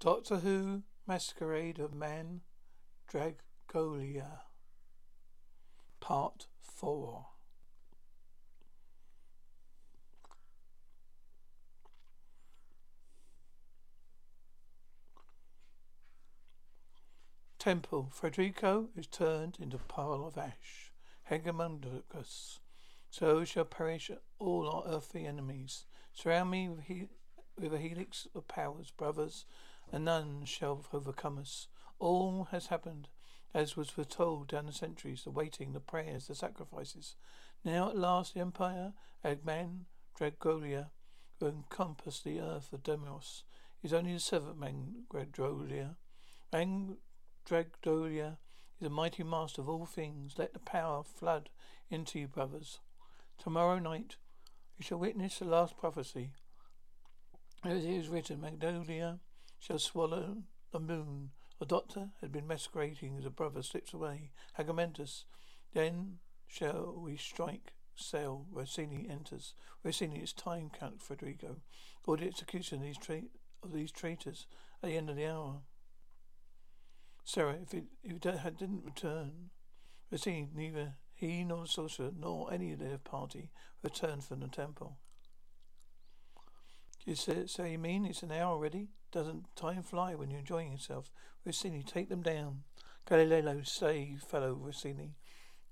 Doctor Who Masquerade of Man Dragolia Part 4 Temple. Frederico is turned into a pile of ash. Hegemondicus. So shall perish all our earthly enemies. Surround me with, he- with a helix of powers, brothers, and none shall overcome us. All has happened as was foretold down the centuries, the waiting, the prayers, the sacrifices. Now at last the Empire, Agman, Dragolia, will encompass the earth of Demos. Is only the seventh man, Dragolia. Man Dragolia is a mighty master of all things. Let the power flood into you, brothers. Tomorrow night you shall witness the last prophecy. As it is written, Magnolia shall swallow the moon. The doctor had been masquerading as a brother slips away. Agamentus, then shall we strike sail. Rossini enters. Rossini, it's time, Count Federico. Order execution of these, tra- of these traitors at the end of the hour. Sarah, if it, if it didn't return, Rossini, neither he nor the sorcerer nor any of their party returned from the temple. Do you say, say you mean it's an hour already? Doesn't time fly when you're enjoying yourself? Rossini, take them down. Galileo, say, fellow Rossini.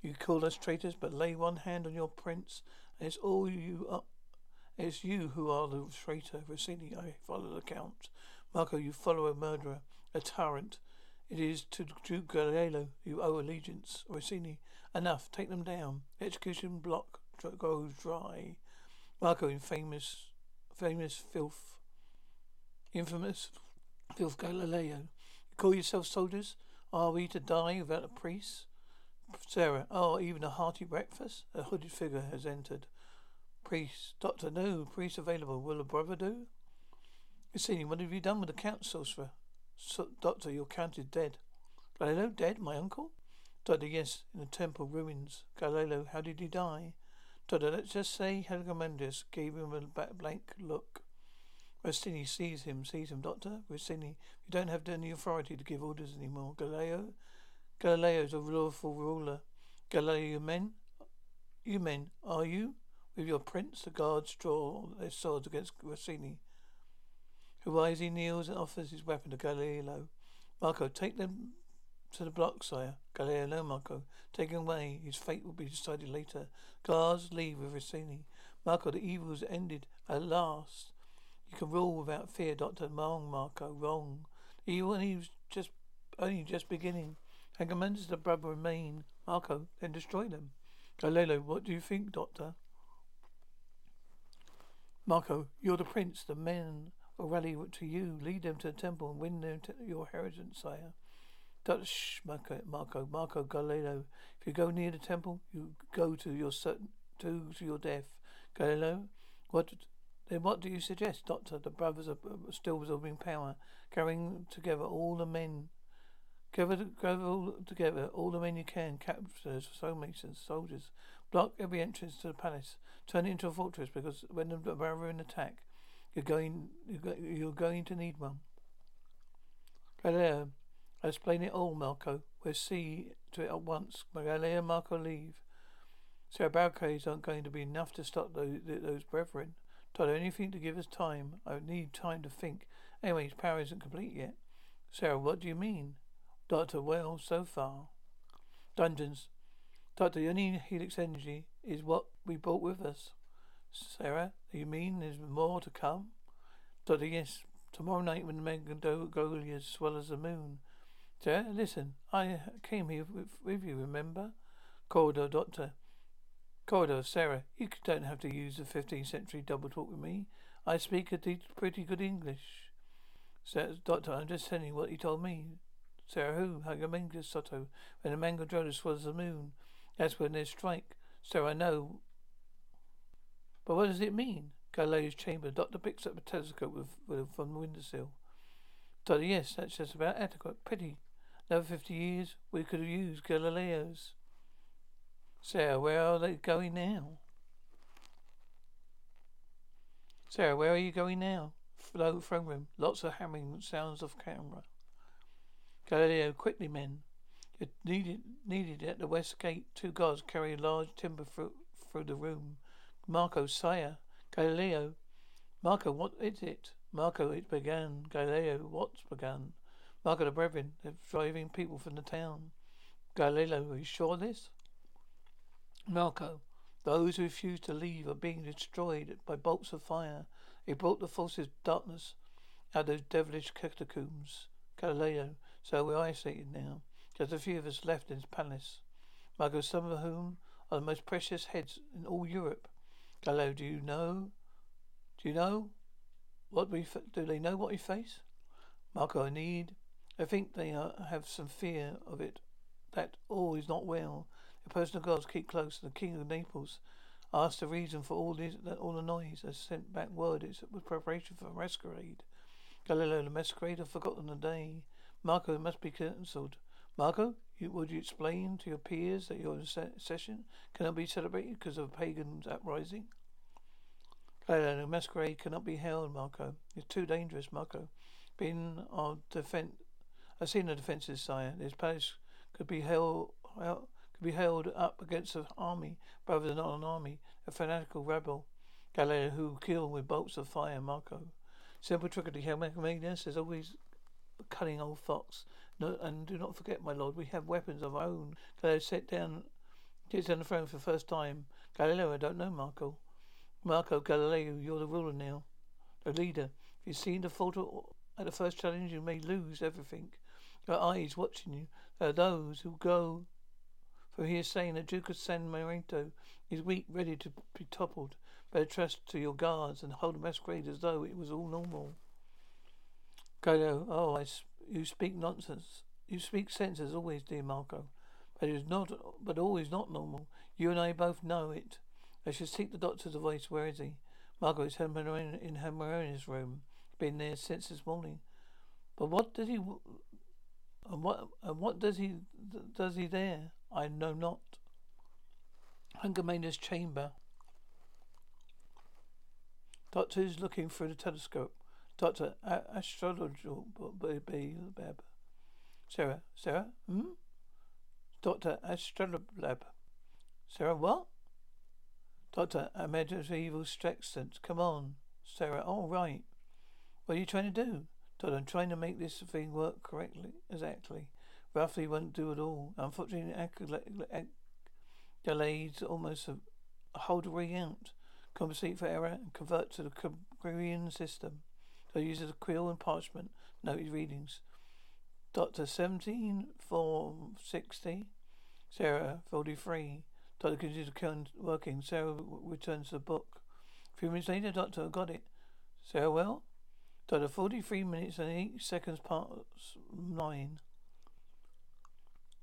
You call us traitors, but lay one hand on your prince, and it's all you are. It's you who are the traitor. Rossini, I follow the count. Marco, you follow a murderer, a tyrant. It is to Duke Galileo you owe allegiance. Rossini, enough. Take them down. Execution block goes dry. Marco, in famous, filth. Infamous filth Galileo. You call yourself soldiers? Are we to die without a priest? Sarah, oh, even a hearty breakfast? A hooded figure has entered. Priest, doctor, no, priest available. Will a brother do? Rossini, what have you done with the count, sorcerer? So, doctor, your count is dead. Galileo dead, my uncle? Doctor, yes, in the temple ruins. Galileo, how did he die? Doctor, let's just say Helgamandus gave him a blank look. Rossini sees him, sees him, Doctor. Rossini, you don't have any authority to give orders anymore. Galileo? Galileo is a lawful ruler. Galileo, you men? You men, are you? With your prince, the guards draw their swords against Rossini. Who wisely kneels and offers his weapon to Galileo. Marco, take them to the block, sire. Galileo, Marco. Taken away. His fate will be decided later. Guards leave with Rossini. Marco, the evil is ended at last. You can rule without fear, Doctor. Wrong, Marco. Wrong. The evil was just only just beginning. Agamemnon's the brother remain. Marco, then destroy them. Galileo, what do you think, Doctor? Marco, you're the prince. The men will rally to you. Lead them to the temple and win your inheritance, sire. Shh, Marco, Marco, Marco, Galileo. If you go near the temple, you go to your certain to, to your death. Galileo, what Then what do you suggest, Doctor? The brothers are uh, still absorbing power, carrying together all the men. Gather, gather all together, all the men you can, captors, stonemasons, soldiers. Block every entrance to the palace. Turn it into a fortress because when the barbarian attack, you're going, you're going to need one. Galileo, I explain it all, Marco. We'll see to it at once. And Marco leave. So barricades aren't going to be enough to stop those, those brethren. Told anything to give us time. I need time to think. Anyway, his power isn't complete yet. Sarah, what do you mean? Doctor, well, so far. Dungeons. Doctor, the only helix energy is what we brought with us. Sarah, do you mean there's more to come? Doctor, yes. Tomorrow night when the Magnolia swallows the moon. Sarah, listen, I came here with, with you, remember? Corridor, Doctor. Corridor, Sarah, you don't have to use the 15th century double talk with me. I speak a pretty good English. Sarah, Doctor, I'm just telling you what he told me. Sarah, who? Hagaminga Soto. When the Mango Drones was the moon. That's when they strike. Sarah, I know. But what does it mean? Galileo's chamber. Doctor picks up a telescope with, with, from the windowsill. Doctor, yes, that's just about adequate. Pity. Another fifty years, we could have used Galileo's. Sarah, where are they going now? Sarah, where are you going now? Flow throne room. Lots of hammering sounds off camera. Galileo, quickly, men. You're needed, needed at the west gate. Two guards carry large timber through, through the room. Marco, sire. Galileo. Marco, what is it? Marco, it began. Galileo, what's begun? Marco, the brethren, they're driving people from the town. Galileo, are you sure of this? Marco, those who refuse to leave are being destroyed by bolts of fire. They brought the forces of darkness out of those devilish catacombs. Galileo, so we're isolated now. Just a few of us left in this palace. Marco, some of whom are the most precious heads in all Europe. Galileo, do you know? Do you know what we f- do? They know what we face. Marco, I need. I think they are, have some fear of it. That oh, all is not well. The personal gods keep close. To the king of Naples asked the reason for all this, all the noise. I sent back word it was preparation for a masquerade. Galileo, the masquerade, I've forgotten the day. Marco, must be cancelled. Marco, you, would you explain to your peers that your session cannot be celebrated because of a pagan uprising? Galileo, the masquerade cannot be held, Marco. It's too dangerous, Marco. Been our defense, I've seen the defences, sire. This palace could be held, could be held up against an army, rather than an army, a fanatical rebel. Galileo, who killed with bolts of fire, Marco. Simple trickery, Helmenius is always a cunning old fox. No, and do not forget, my lord, we have weapons of our own. Galileo sat down, sits down the throne for the first time. Galileo, I don't know, Marco. Marco Galileo, you're the ruler now, the leader. If you see the falter at the first challenge, you may lose everything. Your eyes watching you. Are those who go. For he is saying that Duke of San Marino is weak, ready to be toppled. Better trust to your guards and hold a masquerade as though it was all normal. Galileo, oh, I, you speak nonsense. You speak sense as always, dear Marco. But it is not, but always not normal. You and I both know it. I should seek the doctor's voice. Where is he? Margot is in her Hermione's room. Been there since this morning. But what does he? And what? And what does he? Does he there? I know not. Hungermaner's chamber. Doctor is looking through the telescope. Doctor, astrological baby, bab. Sarah, Sarah, hmm? Doctor, astrolabe. Sarah, what? Doctor, imaginative evil sextant. Come on, Sarah. All right. What are you trying to do? Doctor, I'm trying to make this thing work correctly. Exactly. Roughly won't do at all. Unfortunately, accolades uh, almost a, whole degree out compensate for error, and convert to the Korean system. So uses a quill and parchment, Note noted readings. Doctor 17 for 60. Sarah 43. Doctor continues working. Sarah returns the book. A few minutes later, Doctor got it. Sarah well? Doctor 43 minutes and 8 seconds past 9.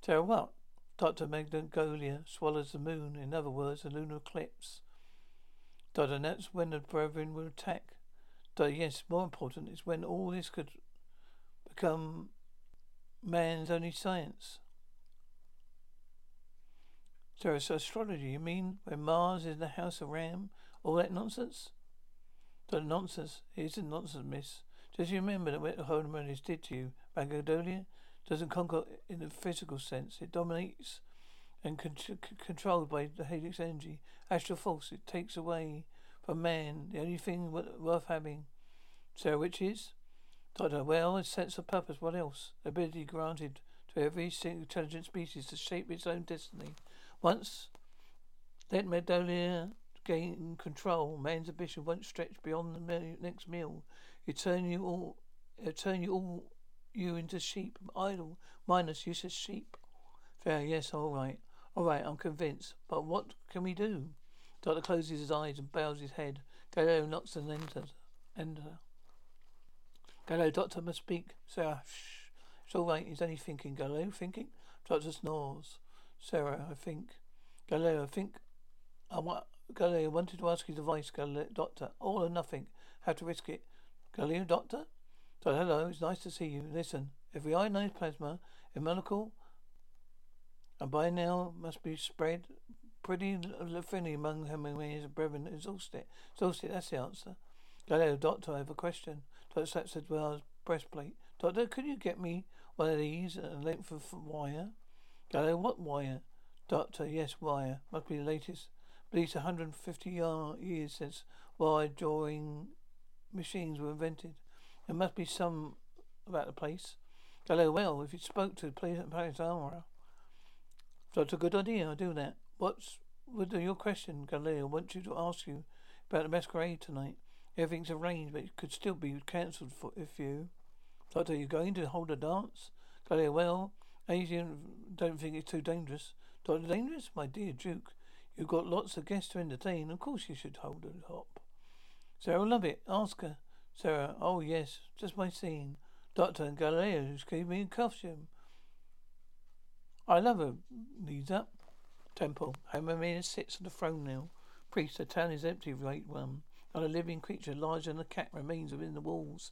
Tell what? Doctor Magnolia swallows the moon. In other words, a lunar eclipse. Doctor, and that's when the brethren will attack. Doctor, yes, more important is when all this could become man's only science. So it's astrology, you mean? When Mars is in the house of Ram? All that nonsense? The nonsense. It isn't nonsense, miss. Just remember that what Hormones did to you. Magnolia doesn't conquer in the physical sense. It dominates and con- controlled by the helix energy. Astral force. It takes away from man the only thing worth having. So which is? Doctor, well, a sense of purpose. What else? Ability granted to every single intelligent species to shape its own destiny. Once let Magnolia gain control, man's ambition won't stretch beyond the next meal. You turn you all, you turn you all you into sheep, idle, mindless, useless sheep. Fair, yes, all right, all right. I'm convinced. But what can we do? Doctor closes his eyes and bows his head. Galileo knocks and enters. Enter. Galileo, Doctor must speak. Sarah, shh. It's all right. He's only thinking. Galileo, thinking. Doctor snores. Sarah, I think. Galileo, I think. I want. Galileo wanted to ask his advice, Galileo, Doctor. All or nothing. Have to risk it. Galileo, Doctor? Doctor, hello. It's nice to see you. Listen. Every ionized plasma, a molecule, and by now must be spread pretty thinly among his brethren. Exhausted. Exhausted, that's the answer. Galileo, Doctor, I have a question. Doctor Slap said, well, breastplate. Doctor, could you get me one of these, a length of wire? Galileo, what wire? Doctor, yes, wire. Must be the latest. At least 150 years since wire drawing machines were invented. There must be some about the place. Galileo, well, if you spoke to Armourer. Doctor, it's a good idea, I'll do that. What's with your question, Galileo? I want you to ask you about the masquerade tonight. Everything's arranged, but it could still be cancelled for if you. Doctor, are you going to hold a dance? Galileo, well, Asian don't think it's too dangerous. Doctor, dangerous? My dear Duke, you've got lots of guests to entertain. Of course you should hold a hop. Sarah will love it. Ask her. Sarah, oh yes, just my scene. Doctor and Galileo who's gave me a costume. I love her. Leads up. Temple. Homer sits on the throne now. Priest, the town is empty, right one. Not a living creature larger than a cat remains within the walls.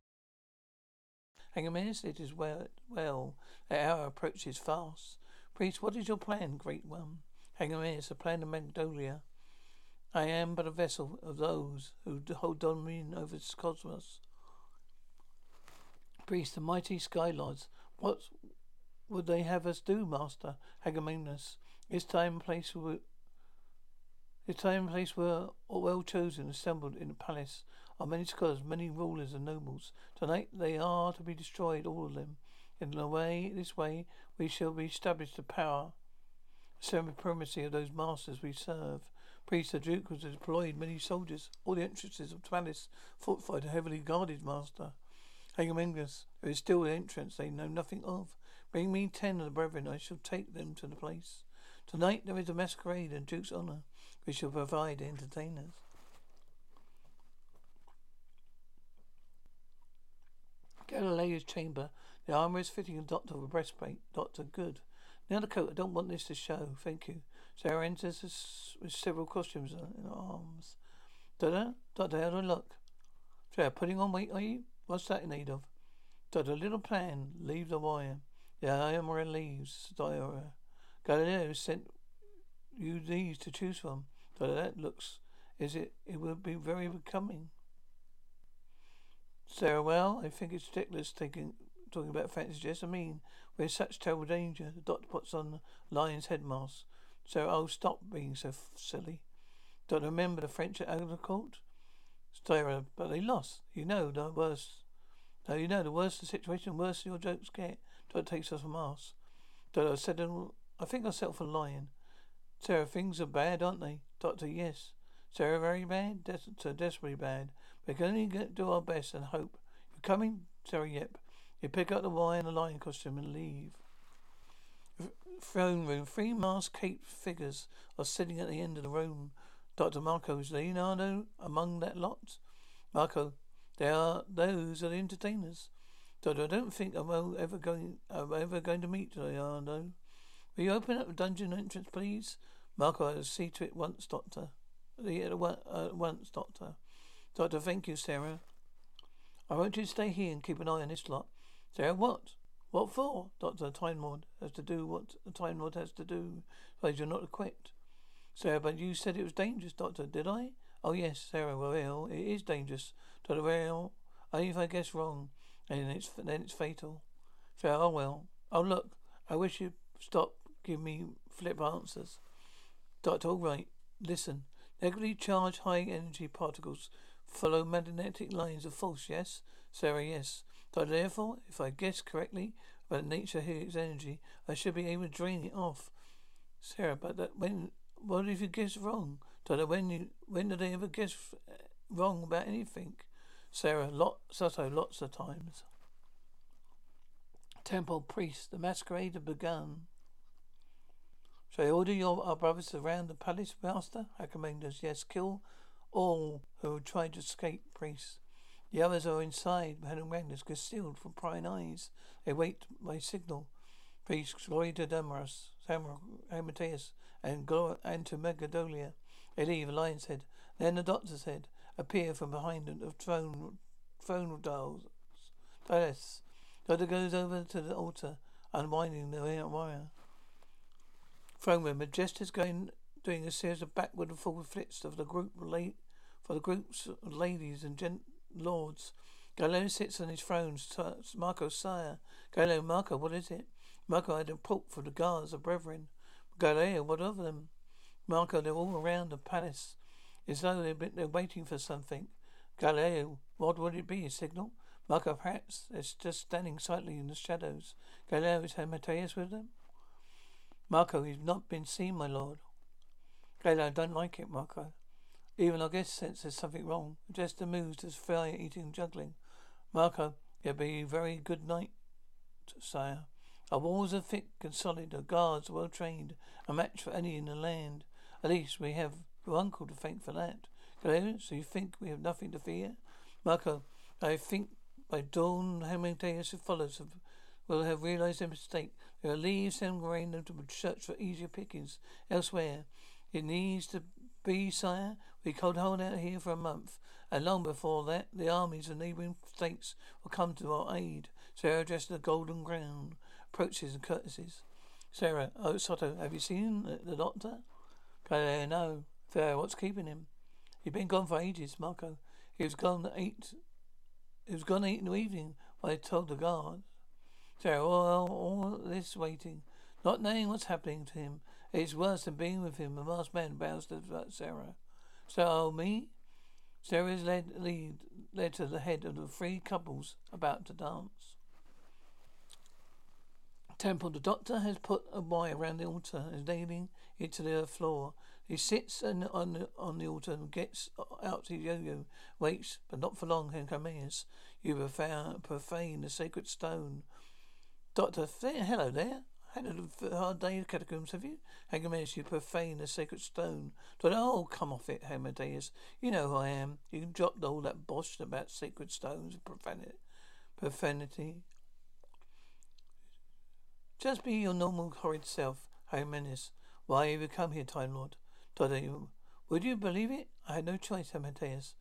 Hangman it is well, well that our approach is fast. Priest, what is your plan, great one? Hangman the plan of Magnolia. I am but a vessel of those who hold dominion over this cosmos. Priest, the mighty sky lords, what would they have us do, Master Hagamenus? Is time and place were The time and place were well chosen, assembled in the palace are many scholars, many rulers and nobles. Tonight they are to be destroyed, all of them. In way, this way, we shall be established the power, the supremacy of those masters we serve. Priest, the Duke has deployed many soldiers. All the entrances of the palace fortified and heavily guarded, master. Agamemnus, there is still an entrance they know nothing of. Bring me ten of the brethren, I shall take them to the place. Tonight there is a masquerade in Duke's honour. We shall provide entertainers. Galileo's chamber. The armour is fitting a doctor with a breastplate. Doctor, good. Now the coat. I don't want this to show. Thank you. Sarah enters with several costumes in her arms. Doctor, Doctor, how do I look? Sarah, putting on weight, are you? What's that in need of? Doctor, little plan. Leave the wire. Am where leaves. Diarrhea. Galileo sent you these to choose from. So that looks is it it would be very becoming. Sarah, well, I think it's ridiculous taking talking about fancy dress. I mean, we're in such terrible danger. The doctor puts on the lion's head mask. Sarah, oh, stop being so f- silly. Don't remember the French at Agincourt? Sarah, but they lost. You know the worst. No, you know the worse the situation, the worse your jokes get. Doctor takes off a mask. Doctor, I said, I think I settled for lion. Sarah, things are bad, aren't they? Doctor, yes. Sarah, very bad? Des- desperately bad. We can only do our best and hope. You're coming? Sarah, yep. You pick up the wire and the lion costume and leave. Throne room. Three masked figures are sitting at the end of the room. Dr. Marco, is Leonardo among that lot? Marco, they are those are the entertainers. Doctor, I don't think I'm ever going I'm ever going to meet Leonardo. Will you open up the dungeon entrance, please? Marco, I'll see to it once, Doctor. Uh, once, Doctor. Doctor, thank you, Sarah. I want you to stay here and keep an eye on this lot. Sarah, what? What for? Doctor, Time Lord has to do what a Time Lord has to do. Suppose you're not equipped. Sarah, but you said it was dangerous, Doctor, did I? Oh, yes, Sarah, well, it is dangerous. Doctor, well, only if I guess wrong, and it's, then it's fatal. Sarah, oh, well. Oh, look, I wish you'd stop giving me flip answers. Doctor, all right. Listen. Negatively charged high energy particles follow magnetic lines of force, yes? Sarah, yes. Doctor, therefore, if I guess correctly about nature of energy, I should be able to drain it off. Sarah, but that when what if you guess wrong? Doctor, when you when did I ever guess uh, wrong about anything? Sarah, lot Sato, lots of times. Temple priest, the masquerade had begun. Shall I order your our brothers around the palace, master? Agamemnon yes, kill all who try to escape, priests. The others are inside, Helen Magnus concealed from prying eyes. They wait my signal. Priests glory to Damaris, Amadeus, and and to Megadolia. They leave, a lion said. Then the doctor said, appear from behind the throne throne dials. Dallas. Doctor goes over to the altar, unwinding the wire throne room. Majestus going doing a series of backward and forward flips of the group for the groups of ladies and gent lords. Galileo sits on his throne, Marco sire. Galileo, Marco, what is it? Marco I had a report for the guards of brethren. Galileo, what of them? Marco, they're all around the palace. It's though they're, they're waiting for something. Galileo, what would it be? A signal? Marco, perhaps they're just standing silently in the shadows. Galileo, is Hermeteus with them? Marco, you've not been seen, my lord. Gayla, I don't like it, Marco. Even I guess sense there's something wrong. Just the moves to fire eating juggling. Marco, it'll be a very good night, sire. Our walls are thick and solid, our guards well trained, a match for any in the land. At least we have your uncle to thank for that. So you think we have nothing to fear? Marco, I think by dawn Hermeteus follows will have realized their mistake. They will leave San Marino to search for easier pickings elsewhere. It needs to be, sire. We could hold out here for a month, and long before that, the armies of neighbouring states will come to our aid. Sarah, dressed in the golden crown, approaches and courtesies. Sarah, oh, Soto, have you seen the, doctor? Galileo, no. Sarah, what's keeping him? He's been gone for ages, Marco. He was gone at eight. He was gone eight in the evening when I told the guards. So all, all this waiting, not knowing what's happening to him, It's worse than being with him. The masked man bows to Sarah. So, me? Sarah is led, lead, led to the head of the three couples about to dance. Temple, the doctor has put a wire around the altar and is nailing it to the floor. He sits on, the, on the altar and gets out his yo-yo, waits, but not for long, Hencomeus. You profane the sacred stone. Doctor, hello there. Had a hard day the catacombs, have you? Hencomeus, you profane the sacred stone. Doctor, oh, come off it, Amadeus. You know who I am. You can drop all that bosh about sacred stones and profanity. Profanity. Just be your normal horrid self, Hymenaeus. Why have you come here, Time Lord? Today, would you believe it? I had no choice, Amadeus.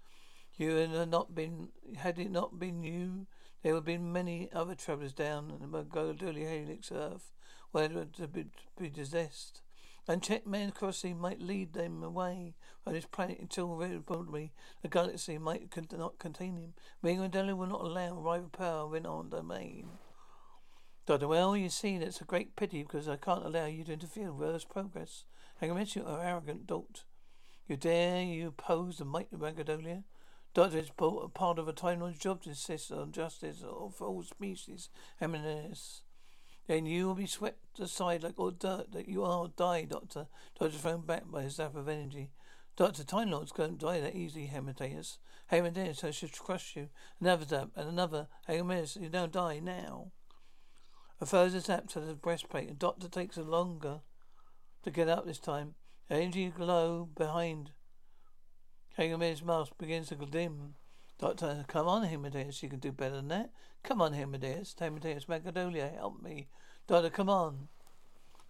You had not been, had it not been you, there would have been many other travellers down in the Magdalena Helix Earth, where to be, be possessed. Unchecked men across the might lead them away on this planet until probably the galaxy might con- not contain him. Magdalena will not allow rival power win on domain. Doctor, well, you see, that's a great pity because I can't allow you to interfere with Earth's progress. I can mention you are arrogant dolt. You dare you oppose the might of Magadolia? Doctor, it's part of a Time job to insist on justice of all species, eminence. Then you will be swept aside like all dirt that you are. Die, Doctor. Doctor thrown back by a zap of energy. Doctor, Time Lords don't die that easy, Hemadeus. Hemadeus, I should crush you. Another zap, and another. Hemadeus, you don't die now. A further zap to the breastplate, and Doctor takes a longer to get up this time. The energy glow behind Hamadeus' mask begins to dim. Doctor, come on, Hamadeus, you can do better than that. Come on, Hamadeus. Hamadeus, Magadolia, help me. Doctor, come on.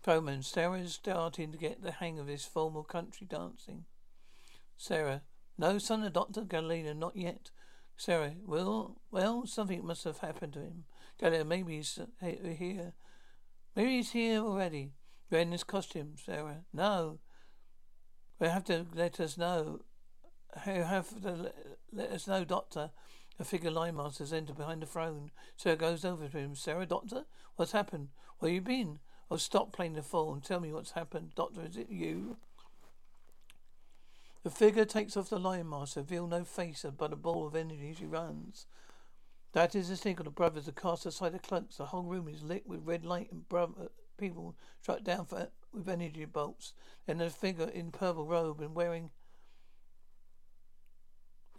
Froman, Sarah is starting to get the hang of this formal country dancing. Sarah, no, son of Doctor Galena, not yet. Sarah, well, well, something must have happened to him. Galena, maybe he's here. Maybe he's here already. You're in this costume, Sarah. No. You have to let us know. You have to let us know, Doctor. A figure line master has entered behind the throne. Sarah goes over to him. Sarah, Doctor? What's happened? Where you been? Oh, stop playing the fool and tell me what's happened. Doctor, is it you? The figure takes off the line master, reveal no face but a ball of energy she runs. That is the signal the brothers to cast aside the cloaks. The whole room is lit with red light and people struck down for, with energy bolts. Then a figure in purple robe and wearing.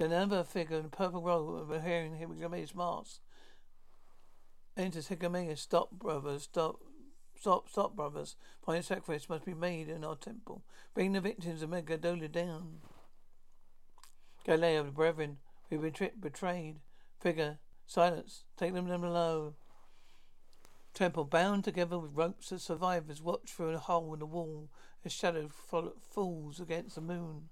Then another figure in purple robe and wearing Hippogamia's mask. Enters Hippogamius. Stop, brothers. Stop. Stop, stop, brothers. Fine sacrifice must be made in our temple. Bring the victims of Megadola down. Galileo, the brethren, we've been tri- betrayed. Figure, silence. Take them down below. Temple bound together with ropes, the survivors watch through a hole in the wall as shadow falls against the moon.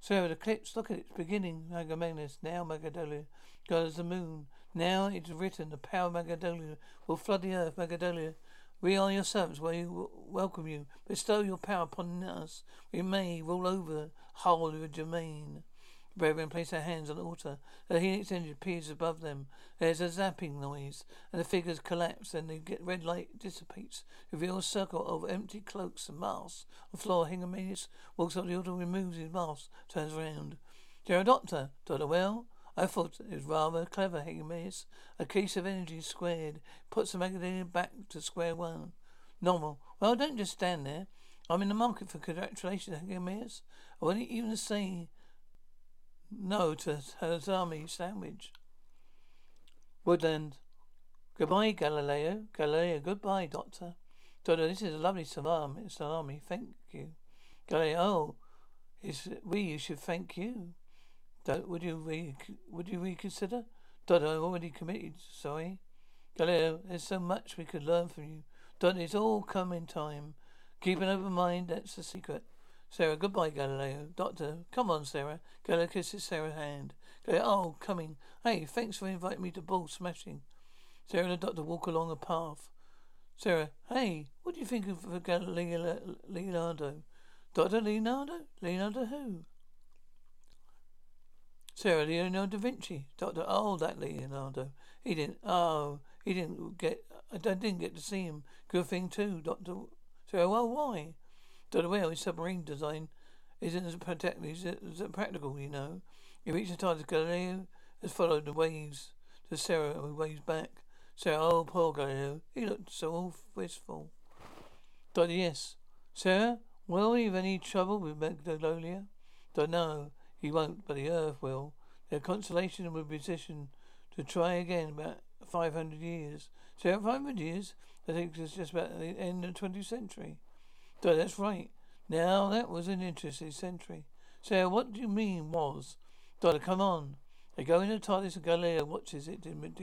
So the eclipse, look at its beginning, Megamagnes, now Magadolia, God is the moon. Now it's written, the power of Magadolia will flood the earth, Magadolia. We are your servants, we welcome you. Bestow your power upon us. We may rule over whole of your domain. Brethren place their hands on the altar. The helix engine appears above them. There's a zapping noise, and the figures collapse, and the red light dissipates. Reveal a circle of empty cloaks and masks. On the floor, Hingamius walks up the altar, removes his mask, turns round. Dear Doctor, Doctor, well, I thought it was rather clever, Hingamius. A case of energy squared. Puts the magazine back to square one. Normal. Well, don't just stand there. I'm in the market for congratulations, Hingamius. I wouldn't even say no to salami sandwich. Woodland. Goodbye, Galileo. Galileo, goodbye, Doctor. Doctor, this is a lovely salami. Salami, thank you. Galileo, oh, it's we you should thank you. Would you re, would you reconsider? Doctor, I already committed. Sorry. Galileo, there's so much we could learn from you. Doctor, it's all come in time. Keep an open mind. That's the secret. Sarah, goodbye, Galileo. Doctor, come on, Sarah. Galileo kisses Sarah's hand. Galileo, oh, coming. Hey, thanks for inviting me to ball smashing. Sarah and the doctor walk along a path. Sarah, hey, what do you think of Galileo Leonardo? Doctor Leonardo? Leonardo who? Sarah, Leonardo da Vinci. Doctor, oh, that Leonardo. He didn't, oh, he didn't get, I didn't get to see him. Good thing too, Doctor. Sarah, well, why? Don't know his submarine design isn't as, protect- as practical, you know. He reached the reaches TARDIS. Galileo has followed the waves to Sarah, who waves back. Sarah, oh, poor Galileo. He looked so wistful. Doctor, yes. Sarah, will he have any trouble with Magnolia? Don't know. He won't, but the Earth will. Their constellation will be positioned to try again about 500 years. So 500 years? I think, us just about the end of the 20th century. So that's right. Now that was an interesting century. Sarah, what do you mean was? Doctor, come on. They go into TARDIS and Galileo watches it in to